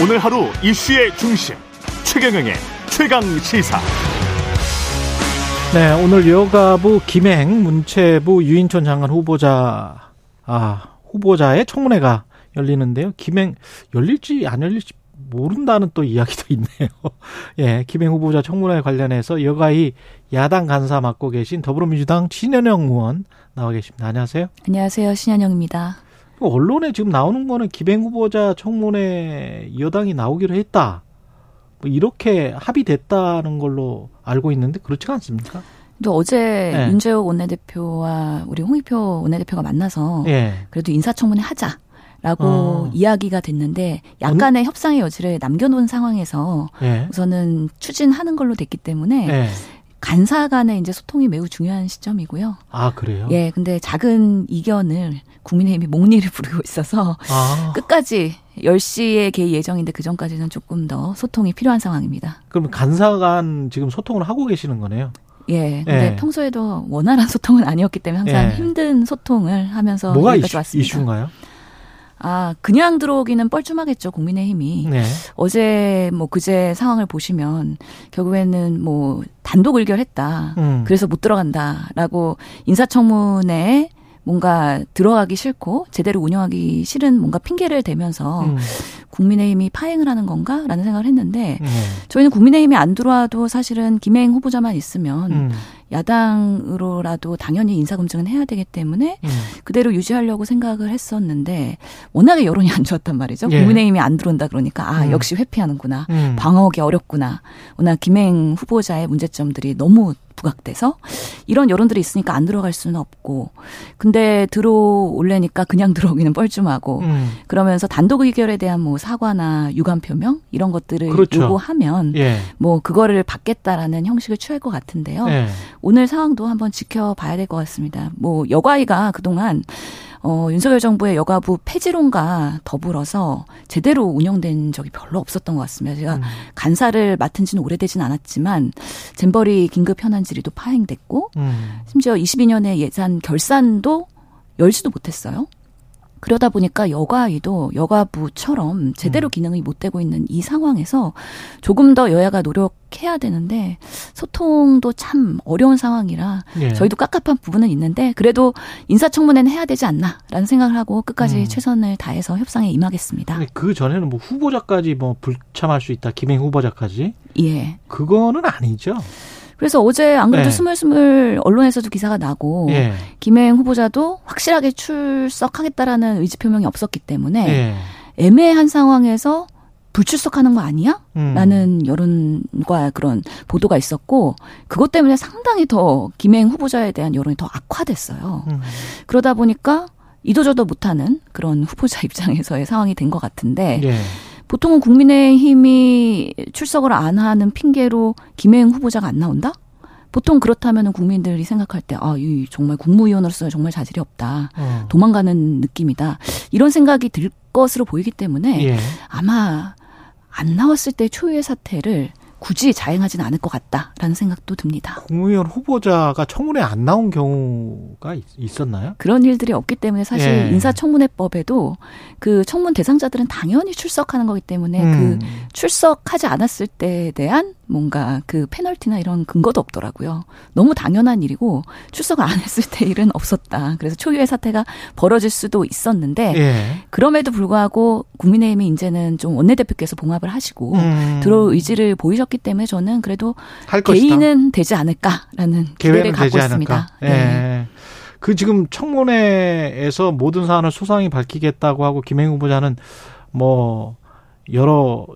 오늘 하루 이슈의 중심 최경영의 최강 시사. 네, 오늘 여가부 김행 문체부 유인촌 장관 후보자 아 후보자의 청문회가 열리는데요. 김행 열릴지 안 열릴지 모른다는 또 이야기도 있네요. 예, 김행 후보자 청문회 관련해서 여가히 야당 간사 맡고 계신 더불어민주당 신현영 의원 나와 계십니다. 안녕하세요. 안녕하세요. 신현영입니다. 언론에 지금 나오는 거는 김행 후보자 청문회 여당이 나오기로 했다. 뭐 이렇게 합의됐다는 걸로 알고 있는데 그렇지가 않습니까? 또 어제 네. 윤재욱 원내대표와 우리 홍익표 원내대표가 만나서 네. 그래도 인사청문회 하자. 라고 어. 이야기가 됐는데 약간의 어 협상의 여지를 남겨놓은 상황에서 네. 우선은 추진하는 걸로 됐기 때문에 네. 간사 간의 이제 소통이 매우 중요한 시점이고요. 아, 그래요? 예, 근데 작은 이견을 국민의힘이 목리를 부르고 있어서 아. 끝까지 10시에 개의 예정인데 그 전까지는 조금 더 소통이 필요한 상황입니다. 그럼 간사 간 지금 소통을 하고 계시는 거네요? 예. 근데 예. 평소에도 원활한 소통은 아니었기 때문에 항상 예. 힘든 소통을 하면서 뭐가 이슈, 왔습니다. 이슈인가요? 아, 그냥 들어오기는 뻘쭘하겠죠, 국민의힘이. 네. 어제 뭐 그제 상황을 보시면 결국에는 뭐 단독 의결했다. 음. 그래서 못 들어간다라고 인사청문회에 뭔가 들어가기 싫고 제대로 운영하기 싫은 뭔가 핑계를 대면서 음. 국민의힘이 파행을 하는 건가라는 생각을 했는데 음. 저희는 국민의힘이 안 들어와도 사실은 김행 후보자만 있으면 음. 야당으로라도 당연히 인사검증은 해야 되기 때문에 음. 그대로 유지하려고 생각을 했었는데 워낙에 여론이 안 좋았단 말이죠. 예. 국민의힘이 안 들어온다 그러니까 아 음. 역시 회피하는구나. 음. 방어하기 어렵구나. 워낙 김행 후보자의 문제점들이 너무 부각돼서 이런 여론들이 있으니까 안 들어갈 수는 없고 근데 들어올래니까 그냥 들어오기는 뻘쭘하고 음. 그러면서 단독 의결에 대한 뭐 사과나 유감 표명 이런 것들을 그렇죠. 요구하면 예. 뭐 그거를 받겠다라는 형식을 취할 것 같은데요. 예. 오늘 상황도 한번 지켜봐야 될 것 같습니다. 뭐 여가위가 그동안 어, 윤석열 정부의 여가부 폐지론과 더불어서 제대로 운영된 적이 별로 없었던 것 같습니다. 제가 음. 간사를 맡은 지는 오래되진 않았지만 잼버리 긴급 현안 질의도 파행됐고 음. 심지어 22년에 예산 결산도 열지도 못했어요. 그러다 보니까 여가위도 여가부처럼 제대로 음. 기능이 못 되고 있는 이 상황에서 조금 더 여야가 노력해야 되는데 소통도 참 어려운 상황이라 예. 저희도 깝깝한 부분은 있는데 그래도 인사청문회는 해야 되지 않나라는 생각을 하고 끝까지 음. 최선을 다해서 협상에 임하겠습니다. 그 전에는 뭐 후보자까지 뭐 불참할 수 있다. 김행 후보자까지? 예. 그거는 아니죠. 그래서 어제 안 그래도 네. 스물스물 언론에서도 기사가 나고 예. 김혜영 후보자도 확실하게 출석하겠다라는 의지 표명이 없었기 때문에 예. 애매한 상황에서 불출석하는 거 아니야? 음. 라는 여론과 그런 보도가 있었고 그것 때문에 상당히 더 김혜영 후보자에 대한 여론이 더 악화됐어요. 음. 그러다 보니까 이도저도 못하는 그런 후보자 입장에서의 상황이 된 것 같은데 예. 보통은 국민의힘이 출석을 안 하는 핑계로 김혜영 후보자가 안 나온다? 보통 그렇다면 국민들이 생각할 때, 아, 이 정말 국무위원으로서 정말 자질이 없다. 어. 도망가는 느낌이다. 이런 생각이 들 것으로 보이기 때문에 예. 아마 안 나왔을 때 초유의 사태를 굳이 자행하지는 않을 것 같다라는 생각도 듭니다. 국무위원 후보자가 청문회 안 나온 경우가 있, 었나요 그런 일들이 없기 때문에 사실 예. 인사청문회법에도 그 청문 대상자들은 당연히 출석하는 거기 때문에 음. 그 출석하지 않았을 때에 대한 뭔가 그 페널티나 이런 근거도 없더라고요. 너무 당연한 일이고 출석을 안 했을 때 일은 없었다. 그래서 초유의 사태가 벌어질 수도 있었는데 예. 그럼에도 불구하고 국민의힘이 이제는 좀 원내대표께서 봉합을 하시고 음. 들어 의지를 보이셨기 때문에 저는 그래도 개인은 되지 않을까라는 기대를 갖고 있습니다. 예. 네. 그 지금 청문회에서 모든 사안을 소상히 밝히겠다고 하고 김행 후보자는 뭐 여러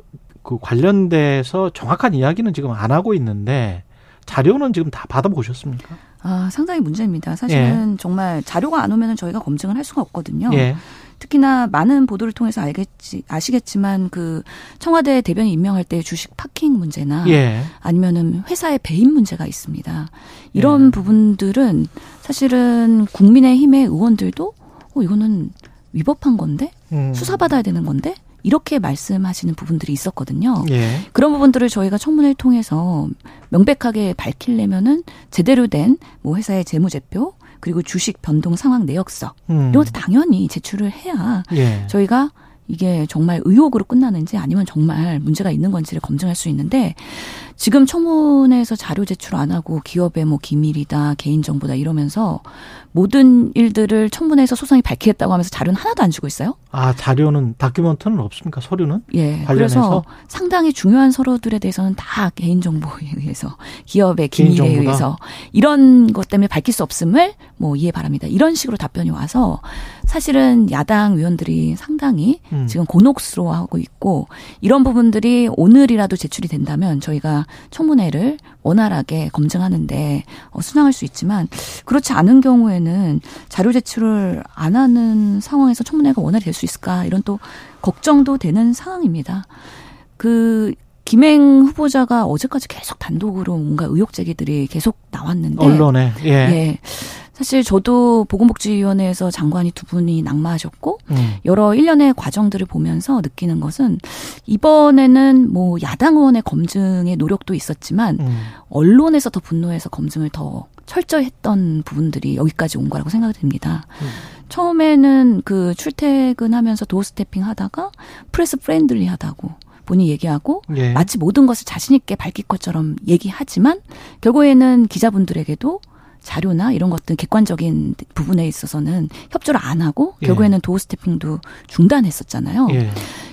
그 관련돼서 정확한 이야기는 지금 안 하고 있는데 자료는 지금 다 받아보셨습니까? 아, 상당히 문제입니다. 사실은 예. 정말 자료가 안 오면은 저희가 검증을 할 수가 없거든요. 예. 특히나 많은 보도를 통해서 알겠지 아시겠지만 그 청와대 대변인 임명할 때 주식 파킹 문제나 예. 아니면은 회사의 배임 문제가 있습니다. 이런 예. 부분들은 사실은 국민의힘의 의원들도 어 이거는 위법한 건데 음. 수사받아야 되는 건데 이렇게 말씀하시는 부분들이 있었거든요. 예. 그런 부분들을 저희가 청문회를 통해서 명백하게 밝히려면은 제대로 된 뭐 회사의 재무제표 그리고 주식 변동 상황 내역서 음. 이런 것도 당연히 제출을 해야 예. 저희가 이게 정말 의혹으로 끝나는지 아니면 정말 문제가 있는 건지를 검증할 수 있는데 지금 청문회에서 자료 제출 안 하고 기업의 뭐 기밀이다 개인정보다 이러면서 모든 일들을 청문회에서 소상히 밝히겠다고 하면서 자료는 하나도 안 주고 있어요. 아 자료는 다큐멘터는 없습니까? 서류는? 예. 관련해서? 그래서 상당히 중요한 서류들에 대해서는 다 개인정보에 의해서 기업의 기밀에 개인정보다? 의해서 이런 것 때문에 밝힐 수 없음을 뭐 이해 바랍니다. 이런 식으로 답변이 와서 사실은 야당 의원들이 상당히 음. 지금 곤혹스러워하고 있고 이런 부분들이 오늘이라도 제출이 된다면 저희가 청문회를 원활하게 검증하는데 어, 순항할 수 있지만 그렇지 않은 경우에는 자료 제출을 안 하는 상황에서 청문회가 원활히 될 수 있을까 이런 또 걱정도 되는 상황입니다. 그 김행 후보자가 어제까지 계속 단독으로 뭔가 의혹 제기들이 계속 나왔는데 언론에 예. 예. 사실 저도 보건복지위원회에서 장관이 두 분이 낙마하셨고 음. 여러 일련의 과정들을 보면서 느끼는 것은 이번에는 뭐 야당 의원의 검증의 노력도 있었지만 음. 언론에서 더 분노해서 검증을 더 철저히 했던 부분들이 여기까지 온 거라고 생각이 듭니다. 음. 처음에는 그 출퇴근하면서 doorstepping 하다가 press friendly 하다고 본인이 얘기하고 예. 마치 모든 것을 자신 있게 밝힐 것처럼 얘기하지만 결국에는 기자분들에게도 자료나 이런 것들 객관적인 부분에 있어서는 협조를 안 하고 예. 결국에는 doorstepping도 중단했었잖아요. 예.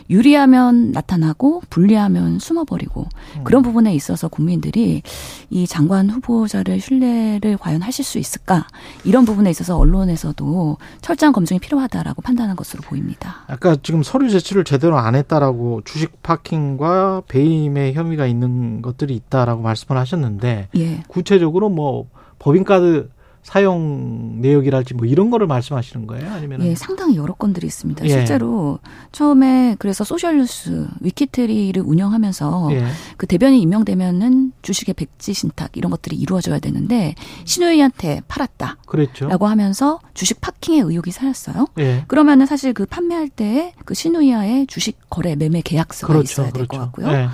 유리하면 나타나고 불리하면 숨어버리고 음. 그런 부분에 있어서 국민들이 이 장관 후보자를 신뢰를 과연 하실 수 있을까 이런 부분에 있어서 언론에서도 철저한 검증이 필요하다라고 판단한 것으로 보입니다. 아까 지금 서류 제출을 제대로 안 했다라고 주식 파킹과 배임의 혐의가 있는 것들이 있다라고 말씀을 하셨는데 예. 구체적으로 뭐 법인카드 사용 내역이랄지 뭐 이런 거를 말씀하시는 거예요? 아니면 예, 상당히 여러 건들이 있습니다. 예. 실제로 처음에 그래서 소셜뉴스 위키트리를 운영하면서 예. 그 대변인 임명되면은 주식의 백지 신탁 이런 것들이 이루어져야 되는데 신우이한테 팔았다. 그랬죠. 라고 하면서 주식 파킹의 의혹이 살았어요. 예. 그러면은 사실 그 판매할 때그 신우이와의 주식 거래 매매 계약서가 그렇죠. 있어야 될것 그렇죠. 같고요.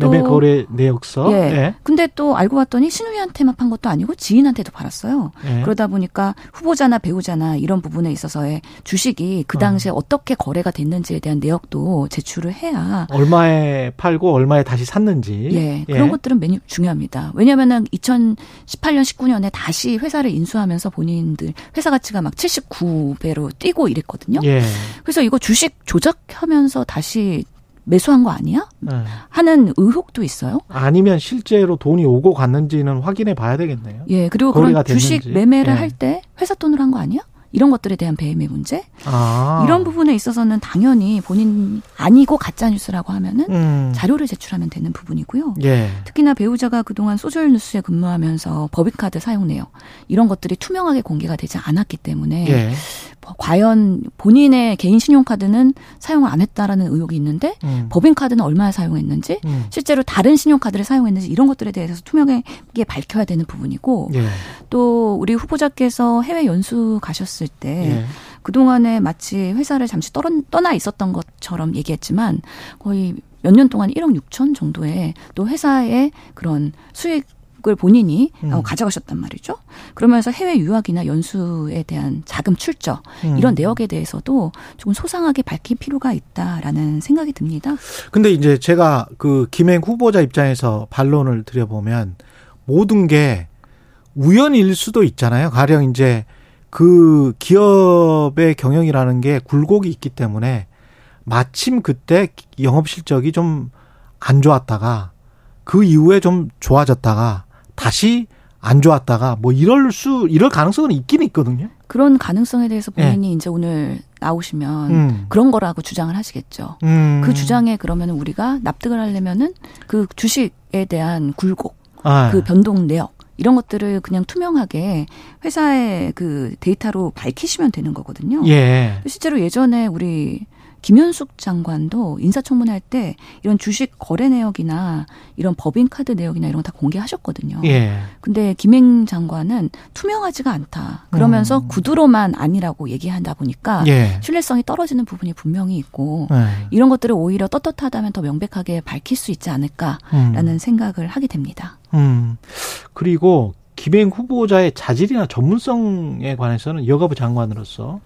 예. 매매 거래 내역서. 예. 예. 근데 또 알고 봤더니 신우이한테만 판 것도 아니고 지인한테도 팔았어요. 예. 그러다 보니까 후보자나 배우자나 이런 부분에 있어서의 주식이 그 당시에 어. 떻게 거래가 됐는지에 대한 내역도 제출을 해야 얼마에 팔고 얼마에 다시 샀는지. 예. 그런 예. 것들은 매우 중요합니다. 왜냐면은 2018년 19년에 다시 회사를 인수하면서 본인들 회사 가치가 막 79배로 뛰고 이랬거든요. 예. 그래서 이거 주식 조작하면서 다시 매수한 거 아니야? 네. 하는 의혹도 있어요. 아니면 실제로 돈이 오고 갔는지는 확인해 봐야 되겠네요. 예, 그리고 그런 주식 됐는지. 매매를 예. 할때 회사 돈으로 한 거 아니야? 이런 것들에 대한 배임의 문제 아. 이런 부분에 있어서는 당연히 본인 아니고 가짜 뉴스라고 하면은 음. 자료를 제출하면 되는 부분이고요. 예. 특히나 배우자가 그동안 소셜 뉴스에 근무하면서 법인카드 사용 내역 이런 것들이 투명하게 공개가 되지 않았기 때문에 예. 과연 본인의 개인 신용카드는 사용을 안 했다라는 의혹이 있는데 음. 법인카드는 얼마나 사용했는지 음. 실제로 다른 신용카드를 사용했는지 이런 것들에 대해서 투명하게 밝혀야 되는 부분이고 예. 또 우리 후보자께서 해외 연수 가셨을 때 예. 그동안에 마치 회사를 잠시 떠, 떠나 있었던 것처럼 얘기했지만 거의 몇 년 동안 1억 6천 정도의 또 회사의 그런 수익 을 본인이 음. 어, 가져가셨단 말이죠. 그러면서 해외 유학이나 연수에 대한 자금 출처 음. 이런 내역에 대해서도 조금 소상하게 밝힐 필요가 있다라는 생각이 듭니다. 근데 이제 제가 그 김행 후보자 입장에서 반론을 드려보면 모든 게 우연일 수도 있잖아요. 가령 이제 그 기업의 경영이라는 게 굴곡이 있기 때문에 마침 그때 영업 실적이 좀 안 좋았다가 그 이후에 좀 좋아졌다가 다시 안 좋았다가 뭐 이럴 수 이럴 가능성은 있긴 있거든요. 그런 가능성에 대해서 본인이 네. 이제 오늘 나오시면 음. 그런 거라고 주장을 하시겠죠. 음. 그 주장에 그러면 우리가 납득을 하려면은 그 주식에 대한 굴곡, 아. 그 변동 내역 이런 것들을 그냥 투명하게 회사의 그 데이터로 밝히시면 되는 거거든요. 예. 실제로 예전에 우리 김현숙 장관도 인사청문회 할 때 이런 주식 거래 내역이나 이런 법인카드 내역이나 이런 거 다 공개하셨거든요. 예. 근데 김행 장관은 투명하지가 않다. 그러면서 음. 구두로만 아니라고 얘기한다 보니까 예. 신뢰성이 떨어지는 부분이 분명히 있고 예. 이런 것들을 오히려 떳떳하다면 더 명백하게 밝힐 수 있지 않을까라는 음. 생각을 하게 됩니다. 음. 그리고 김행 후보자의 자질이나 전문성에 관해서는 여가부 장관으로서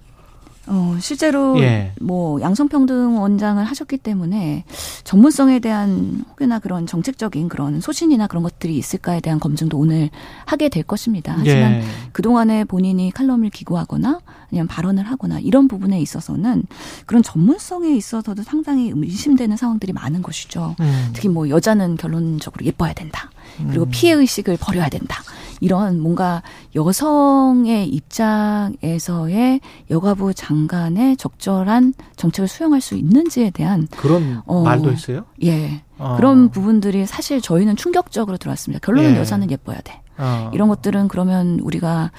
어, 실제로 예. 뭐 양성평등 원장을 하셨기 때문에 전문성에 대한 혹여나 그런 정책적인 그런 소신이나 그런 것들이 있을까에 대한 검증도 오늘 하게 될 것입니다. 하지만 예. 그동안에 본인이 칼럼을 기고하거나 아니면 발언을 하거나 이런 부분에 있어서는 그런 전문성에 있어서도 상당히 의심되는 상황들이 많은 것이죠. 음. 특히 뭐 여자는 결론적으로 예뻐야 된다. 그리고 음. 피해 의식을 버려야 된다. 이런 뭔가 여성의 입장에서의 여가부 장관의 적절한 정책을 수용할 수 있는지에 대한 그런 어, 말도 있어요? 예. 어. 그런 부분들이 사실 저희는 충격적으로 들어왔습니다. 결론은 예. 여자는 예뻐야 돼. 어. 이런 것들은 그러면 우리가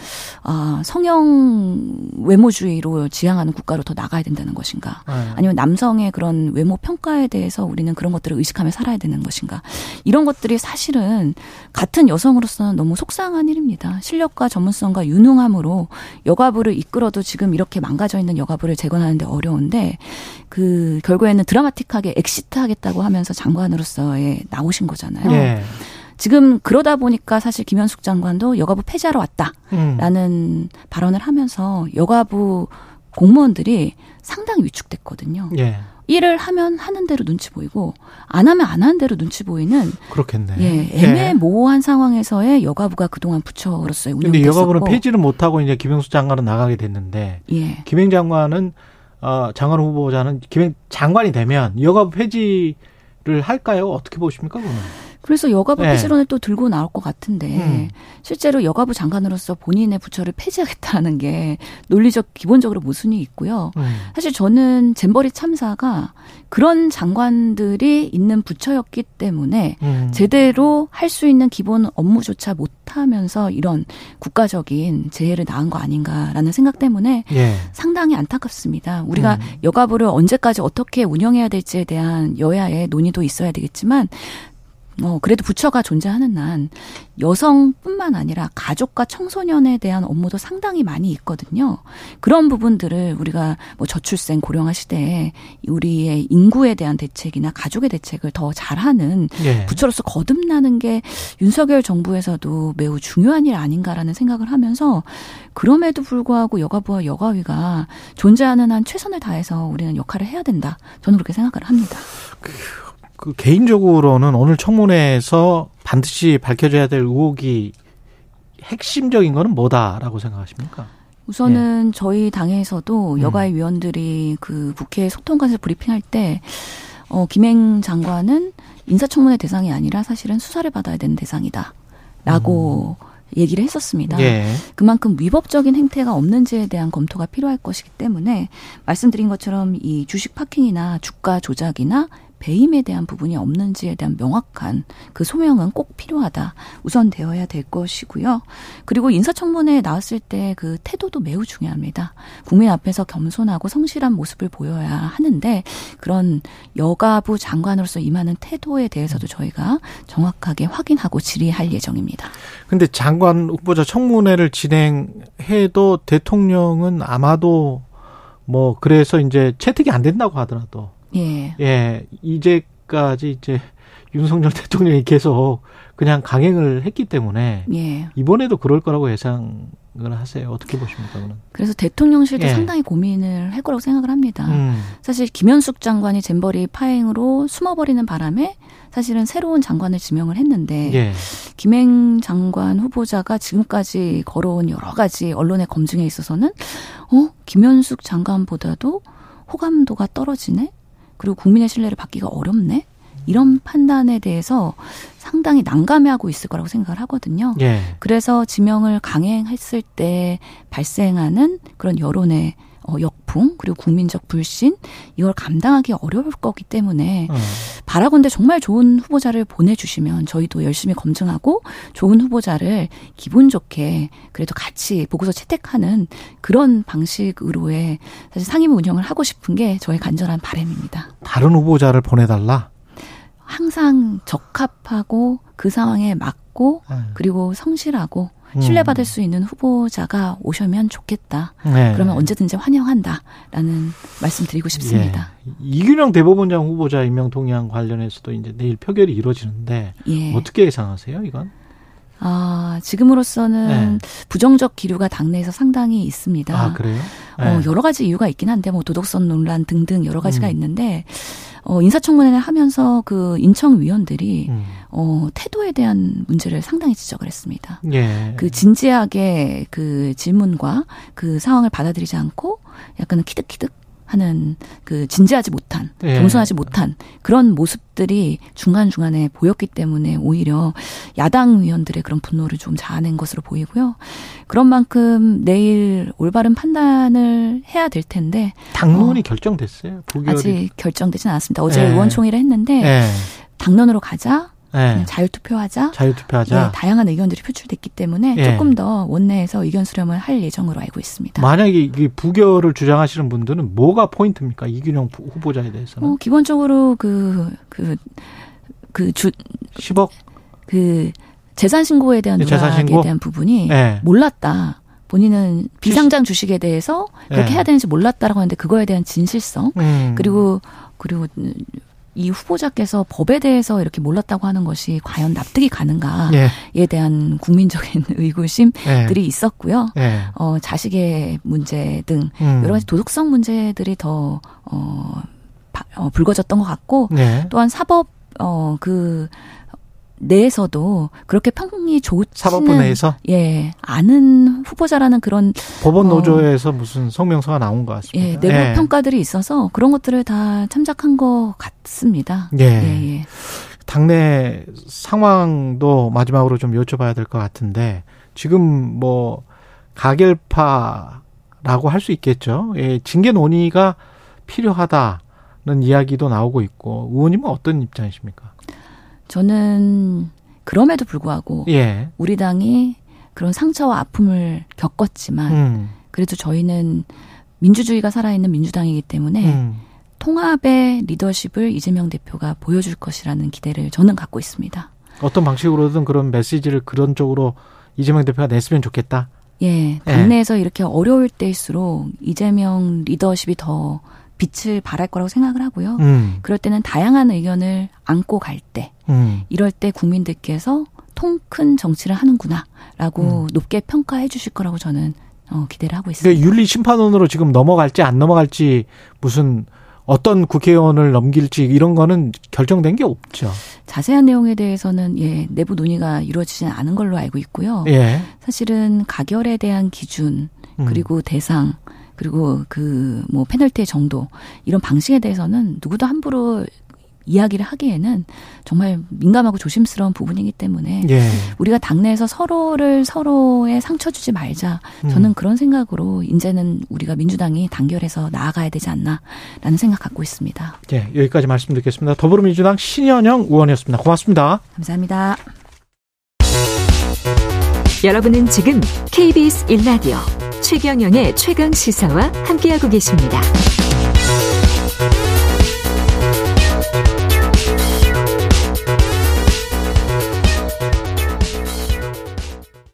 아, 성형 외모주의로 지향하는 국가로 더 나가야 된다는 것인가? 네. 아니면 남성의 그런 외모 평가에 대해서 우리는 그런 것들을 의식하며 살아야 되는 것인가? 이런 것들이 사실은 같은 여성으로서는 너무 속상한 일입니다. 실력과 전문성과 유능함으로 여가부를 이끌어도 지금 이렇게 망가져 있는 여가부를 재건하는데 어려운데 그 결국에는 드라마틱하게 엑시트하겠다고 하면서 장관으로서의 나오신 거잖아요. 네. 지금 그러다 보니까 사실 김현숙 장관도 여가부 폐지하러 왔다라는 음. 발언을 하면서 여가부 공무원들이 상당히 위축됐거든요. 예. 일을 하면 하는 대로 눈치 보이고 안 하면 안 하는 대로 눈치 보이는 그렇겠네. 예, 애매모호한 예. 상황에서의 여가부가 그동안 부처로서의 운영됐었고. 근데 여가부는 폐지를 못 하고 이제 김영수 장관은 나가게 됐는데 예. 김행 장관은 어, 장관 후보자는 김행 장관이 되면 여가부 폐지를 할까요? 어떻게 보십니까, 그거는? 그래서 여가부 네. 폐지론을 또 들고 나올 것 같은데 음. 실제로 여가부 장관으로서 본인의 부처를 폐지하겠다는 게 논리적 기본적으로 모순이 있고요. 음. 사실 저는 잼버리 참사가 그런 장관들이 있는 부처였기 때문에 음. 제대로 할 수 있는 기본 업무조차 못하면서 이런 국가적인 재해를 낳은 거 아닌가라는 생각 때문에 예. 상당히 안타깝습니다. 우리가 음. 여가부를 언제까지 어떻게 운영해야 될지에 대한 여야의 논의도 있어야 되겠지만 어, 그래도 부처가 존재하는 난 여성뿐만 아니라 가족과 청소년에 대한 업무도 상당히 많이 있거든요. 그런 부분들을 우리가 뭐 저출생 고령화 시대에 우리의 인구에 대한 대책이나 가족의 대책을 더 잘하는 예. 부처로서 거듭나는 게 윤석열 정부에서도 매우 중요한 일 아닌가라는 생각을 하면서 그럼에도 불구하고 여가부와 여가위가 존재하는 한 최선을 다해서 우리는 역할을 해야 된다. 저는 그렇게 생각을 합니다. 그... 그 개인적으로는 오늘 청문회에서 반드시 밝혀져야 될 의혹이 핵심적인 거는 뭐다라고 생각하십니까? 우선은 예. 저희 당에서도 음. 여가의 위원들이 그 국회 소통관을 브리핑할 때 어, 김행 장관은 인사청문회 대상이 아니라 사실은 수사를 받아야 되는 대상이다. 라고 음. 얘기를 했었습니다. 예. 그만큼 위법적인 행태가 없는지에 대한 검토가 필요할 것이기 때문에 말씀드린 것처럼 이 주식 파킹이나 주가 조작이나 배임에 대한 부분이 없는지에 대한 명확한 그 소명은 꼭 필요하다. 우선 되어야 될 것이고요. 그리고 인사청문회에 나왔을 때 그 태도도 매우 중요합니다. 국민 앞에서 겸손하고 성실한 모습을 보여야 하는데 그런 여가부 장관으로서 임하는 태도에 대해서도 저희가 정확하게 확인하고 질의할 예정입니다. 근데 장관 후보자 청문회를 진행해도 대통령은 아마도 뭐 그래서 이제 채택이 안 된다고 하더라도 예. 예. 이제까지 이제 윤석열 대통령이 계속 그냥 강행을 했기 때문에 예. 이번에도 그럴 거라고 예상을 하세요. 어떻게 보십니까? 그는? 그래서 대통령실도 예. 상당히 고민을 할 거라고 생각을 합니다. 음. 사실 김현숙 장관이 잼버리 파행으로 숨어버리는 바람에 사실은 새로운 장관을 지명을 했는데 예. 김행 장관 후보자가 지금까지 걸어온 여러 가지 언론의 검증에 있어서는 어 김현숙 장관보다도 호감도가 떨어지네 그리고 국민의 신뢰를 받기가 어렵네. 이런 판단에 대해서 상당히 난감해하고 있을 거라고 생각을 하거든요. 예. 그래서 지명을 강행했을 때 발생하는 그런 여론의 어, 역풍 그리고 국민적 불신 이걸 감당하기 어려울 거기 때문에 어. 바라건대 정말 좋은 후보자를 보내주시면 저희도 열심히 검증하고 좋은 후보자를 기분 좋게 그래도 같이 보고서 채택하는 그런 방식으로의 사실 상임위 운영을 하고 싶은 게 저의 간절한 바람입니다. 다른 후보자를 보내달라. 항상 적합하고 그 상황에 맞고 네. 그리고 성실하고 음. 신뢰받을 수 있는 후보자가 오시면 좋겠다. 네. 그러면 언제든지 환영한다라는 말씀드리고 싶습니다. 예. 이균영 대법원장 후보자 임명 동의안 관련해서도 이제 내일 표결이 이루어지는데 예. 어떻게 예상하세요, 이건? 아, 지금으로서는 네. 부정적 기류가 당내에서 상당히 있습니다. 아, 그래요? 어, 네. 여러 가지 이유가 있긴 한데 뭐 도덕성 논란 등등 여러 가지가 음. 있는데 어, 인사청문회를 하면서 그 인청 위원들이 음. 어, 태도에 대한 문제를 상당히 지적을 했습니다. 예. 그 진지하게 그 질문과 그 상황을 받아들이지 않고 약간은 키득키득 하는 그 진지하지 못한 예. 겸손하지 못한 그런 모습들이 중간 중간에 보였기 때문에 오히려 야당 위원들의 그런 분노를 좀 자아낸 것으로 보이고요. 그런 만큼 내일 올바른 판단을 해야 될 텐데 당론이 어, 결정됐어요. 부결이. 아직 결정되진 않았습니다. 어제 예. 의원총회를 했는데 예. 당론으로 가자. 네. 자율투표하자. 자율투표하자. 네, 다양한 의견들이 표출됐기 때문에 네. 조금 더 원내에서 의견 수렴을 할 예정으로 알고 있습니다. 만약에 이 부결을 주장하시는 분들은 뭐가 포인트입니까? 이균영 후보자에 대해서는? 어, 기본적으로 그, 그, 그 주. 10억? 그 재산 신고에 대한 네, 누락에 신고? 대한 부분이 네. 몰랐다. 본인은 비상장 주식에 대해서 그렇게 네. 해야 되는지 몰랐다라고 하는데 그거에 대한 진실성 음. 그리고 그리고 이 후보자께서 법에 대해서 이렇게 몰랐다고 하는 것이 과연 납득이 가는가에 예. 대한 국민적인 의구심들이 예. 있었고요. 예. 어, 자식의 문제 등 음. 여러 가지 도덕성 문제들이 더 어, 어 불거졌던 것 같고 예. 또한 사법 어그 내에서도 그렇게 평이 좋지는 사법부 내에서 예 아는 후보자라는 그런 법원 어, 노조에서 어, 무슨 성명서가 나온 것 같습니다. 예 내부 예. 평가들이 있어서 그런 것들을 다 참작한 것 같습니다. 예. 예, 예. 당내 상황도 마지막으로 좀 여쭤봐야 될 것 같은데 지금 뭐 가결파라고 할 수 있겠죠. 예, 징계 논의가 필요하다는 이야기도 나오고 있고 의원님은 어떤 입장이십니까? 저는 그럼에도 불구하고 예. 우리 당이 그런 상처와 아픔을 겪었지만 음. 그래도 저희는 민주주의가 살아있는 민주당이기 때문에 음. 통합의 리더십을 이재명 대표가 보여줄 것이라는 기대를 저는 갖고 있습니다. 어떤 방식으로든 그런 메시지를 그런 쪽으로 이재명 대표가 냈으면 좋겠다. 예, 당내에서 예. 이렇게 어려울 때일수록 이재명 리더십이 더 빛을 발할 거라고 생각을 하고요. 음. 그럴 때는 다양한 의견을 안고 갈 때, 음. 이럴 때 국민들께서 통 큰 정치를 하는구나라고 음. 높게 평가해 주실 거라고 저는 어, 기대를 하고 있습니다. 그러니까 윤리 심판원으로 지금 넘어갈지 안 넘어갈지 무슨 어떤 국회의원을 넘길지 이런 거는 결정된 게 없죠. 자세한 내용에 대해서는 예, 내부 논의가 이루어지지는 않은 걸로 알고 있고요. 예. 사실은 가결에 대한 기준 음. 그리고 대상 그리고 그 뭐 페널티의 정도 이런 방식에 대해서는 누구도 함부로 이야기를 하기에는 정말 민감하고 조심스러운 부분이기 때문에 예. 우리가 당내에서 서로를 서로의 상처 주지 말자. 저는 음. 그런 생각으로 이제는 우리가 민주당이 단결해서 나아가야 되지 않나라는 생각 갖고 있습니다. 예, 여기까지 말씀 드리겠습니다. 더불어민주당 신현영 의원이었습니다. 고맙습니다. 감사합니다. 여러분은 지금 KBS 1라디오 최경영의 최강 시사와 함께하고 계십니다.